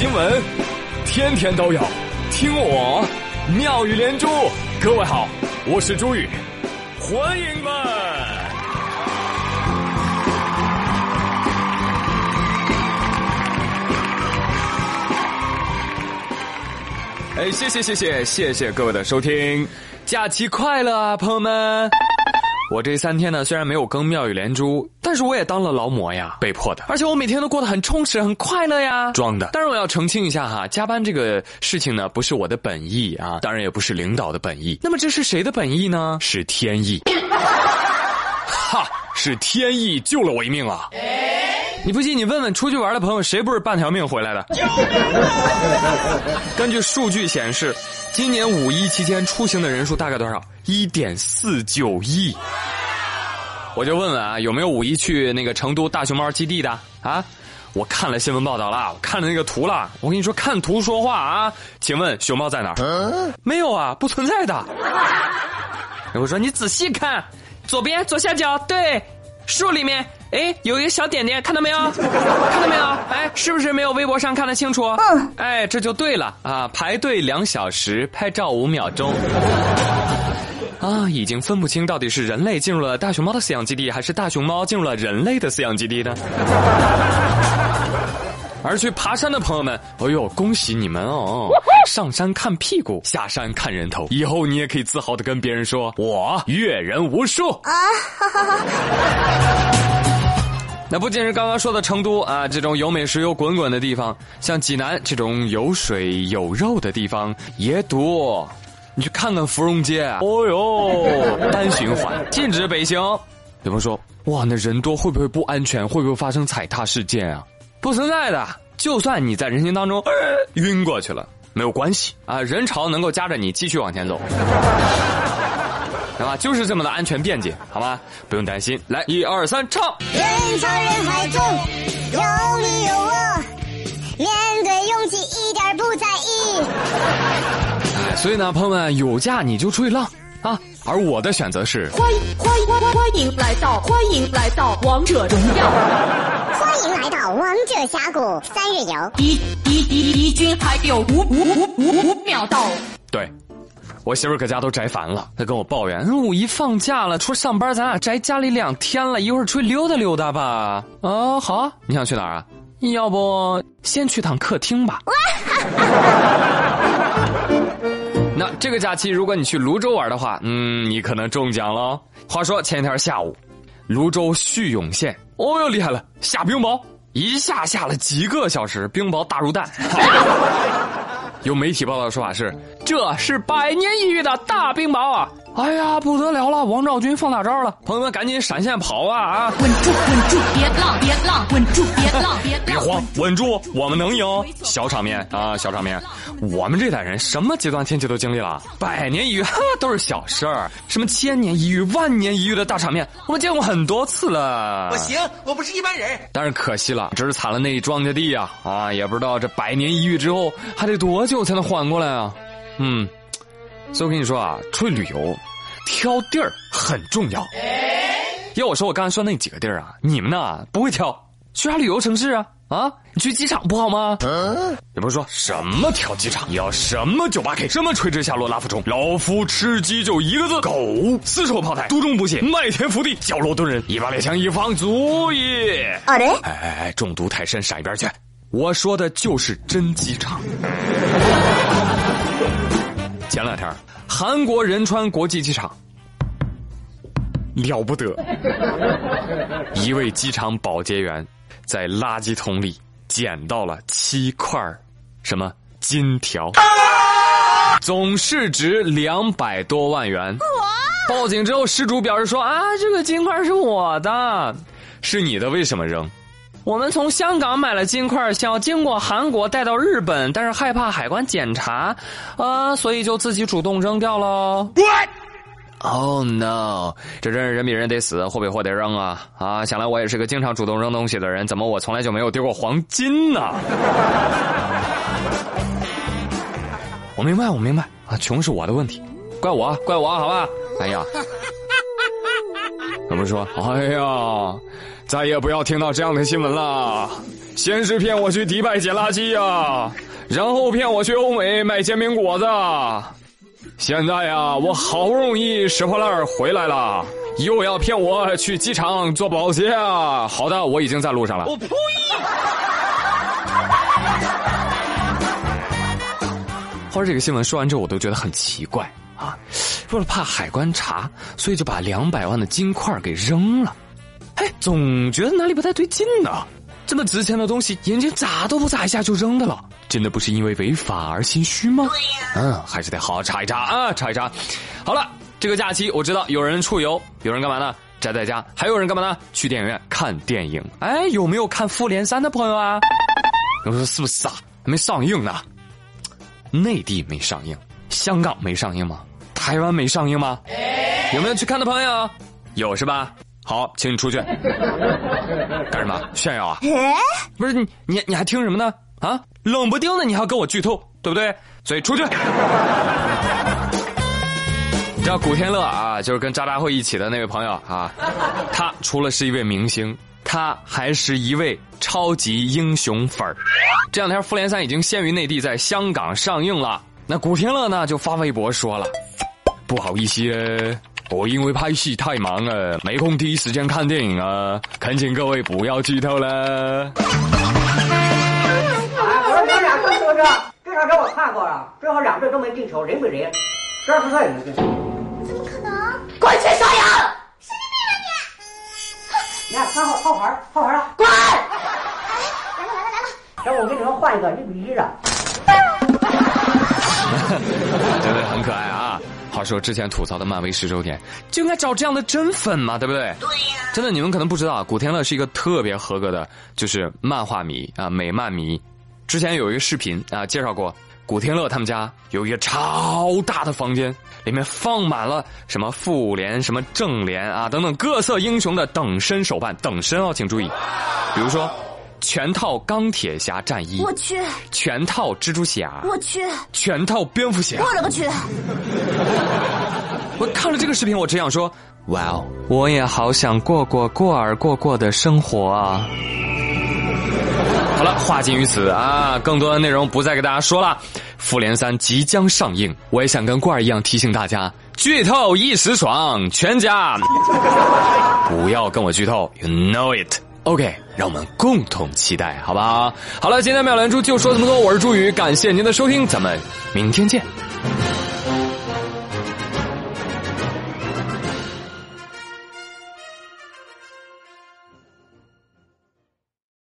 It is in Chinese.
新闻，天天都有，听我妙语连珠。各位好，我是朱宇，欢迎们。哎，谢谢谢谢谢谢各位的收听，假期快乐啊，朋友们！我这三天呢，虽然没有更妙语连珠，但是我也当了劳模呀，被迫的。而且我每天都过得很充实、很快乐呀，装的。但是我要澄清一下哈，加班这个事情呢，不是我的本意啊，当然也不是领导的本意。那么这是谁的本意呢？是天意。哈，是天意救了我一命啊！你不信，你问问出去玩的朋友，谁不是半条命回来的？根据数据显示，今年五一期间出行的人数大概多少？一点四九亿。我就问问啊，有没有五一去那个成都大熊猫基地的啊？我看了新闻报道了，我看了那个图了。我跟你说，看图说话啊！请问熊猫在哪儿？没有啊，不存在的。我说你仔细看，左边左下角，对，树里面。哎，有一个小点点，看到没有？看到没有？哎，是不是没有微博上看得清楚？嗯，哎，这就对了啊！排队两小时，拍照五秒钟，啊，已经分不清到底是人类进入了大熊猫的饲养基地，还是大熊猫进入了人类的饲养基地呢？而去爬山的朋友们，哎呦，恭喜你们哦！上山看屁股，下山看人头，以后你也可以自豪的跟别人说：“我阅人无数。”啊！哈哈哈。那不仅是刚刚说的成都啊，这种有美食有滚滚的地方，像济南这种有水有肉的地方也多。你去看看芙蓉街，哦哟，单循环，禁止北行。有朋友说，哇，那人多会不会不安全？会不会发生踩踏事件啊？不存在的，就算你在人群当中晕过去了，没有关系啊，人潮能够夹着你继续往前走。啊，就是这么的安全便捷，好吗？不用担心。来，一二三，唱。人潮人所以呢，朋友们，有假你就出去浪啊！而我的选择是，欢迎欢迎欢欢迎来到欢迎来到王者荣耀，欢迎来到王者峡谷三日游，敌敌敌敌军还有五五五五五秒到。对。我媳妇搁家都宅烦了，她跟我抱怨：“五一放假了，除了上班，咱俩宅家里两天了，一会儿出去溜达溜达吧。”哦，好啊，你想去哪儿啊？要不先去趟客厅吧。那这个假期，如果你去泸州玩的话，嗯，你可能中奖了。话说前一天下午，泸州叙永县，哦哟厉害了，下冰雹，一下下了几个小时，冰雹大如蛋。有媒体报道的说法是，这是百年一遇的大冰雹啊！哎呀，不得了了！王兆军放大招了，朋友们赶紧闪现跑啊啊！稳住，稳住，别浪，别浪，稳住，别浪，别别慌，稳住，我们能赢！小场面啊，小场面！我们这代人什么极端天气都经历了，百年一遇哈 都是小事儿，什么千年一遇、万年一遇的大场面，我们见过很多次了。我行，我不是一般人。但是可惜了，只是惨了那一庄稼地呀！啊，也不知道这百年一遇之后还得多久才能缓过来啊！嗯。所以我跟你说啊，出去旅游，挑地儿很重要。要我说，我刚才说那几个地儿啊，你们呢不会挑，去啥旅游城市啊？啊，你去机场不好吗？也不是说什么挑机场，要什么九八 K，什么垂直下落拉夫冲，老夫吃鸡就一个字：狗。四手炮台，独中不懈，麦田伏地，角落蹲人，一把猎枪一放足矣。啊嘞！哎哎哎，中毒太深，闪一边去。我说的就是真机场。前两天，韩国仁川国际机场了不得，一位机场保洁员在垃圾桶里捡到了七块什么金条，总市值两百多万元。报警之后，失主表示说：“啊，这个金块是我的，是你的，为什么扔？”我们从香港买了金块，想要经过韩国带到日本，但是害怕海关检查，啊，所以就自己主动扔掉了。Oh no！这真是人比人得死，货比货得扔啊！啊，想来我也是个经常主动扔东西的人，怎么我从来就没有丢过黄金呢？我明白，我明白啊，穷是我的问题，怪我，怪我，好吧？哎呀。我们说：“哎呀，再也不要听到这样的新闻了。先是骗我去迪拜捡垃圾呀，然后骗我去欧美买煎饼果子。现在呀，我好不容易拾破烂回来了，又要骗我去机场做保洁啊！好的，我已经在路上了。我呸！后来这个新闻说完之后，我都觉得很奇怪。”啊，为了怕海关查，所以就把两百万的金块给扔了。哎，总觉得哪里不太对劲呢？这么值钱的东西，眼睛眨都不眨一下就扔的了，真的不是因为违法而心虚吗？对呀。嗯，还是得好好查一查啊，查一查。好了，这个假期我知道有人出游，有人干嘛呢？宅在家，还有人干嘛呢？去电影院看电影。哎，有没有看《复联三》的朋友啊？我说是不是啊？还没上映呢，内地没上映，香港没上映吗？台湾没上映吗？有没有去看的朋友？有是吧？好，请你出去。干什么？炫耀啊？不是你，你你还听什么呢？啊，冷不丁的你还要跟我剧透，对不对？所以出去。你知道古天乐啊，就是跟渣渣辉一起的那位朋友啊，他除了是一位明星，他还是一位超级英雄粉儿。这两天《复联三》已经先于内地在香港上映了，那古天乐呢就发微博说了。不好意思，我因为拍戏太忙了，没空第一时间看电影啊！恳请各位不要剧透了。哎，我说这俩车是不是？这场车我看过了，最后两队都没进球，人比人，十二分赛也没进球。怎么可能？滚去刷牙！神经病啊你！你看三号套牌，套牌了，滚！来了来了来了！要不我给你们换一个一比一的。真的很可爱啊！话说之前吐槽的漫威十周年，就应该找这样的真粉嘛，对不对？对呀。真的，你们可能不知道，古天乐是一个特别合格的，就是漫画迷啊，美漫迷。之前有一个视频啊，介绍过古天乐他们家有一个超大的房间，里面放满了什么复联、什么正联啊等等各色英雄的等身手办，等身哦，请注意，比如说。全套钢铁侠战衣，我去；全套蜘蛛侠，我去；全套蝙蝠侠，我勒个去！我看了这个视频，我只想说：哇哦，我也好想过过过儿过过的生活啊！好了，话尽于此啊，更多的内容不再给大家说了。复联三即将上映，我也想跟罐儿一样提醒大家：剧透一时爽，全家不要跟我剧透，You know it。OK，让我们共同期待，好吧？好了，今天妙兰珠就说这么多，我是朱宇，感谢您的收听，咱们明天见。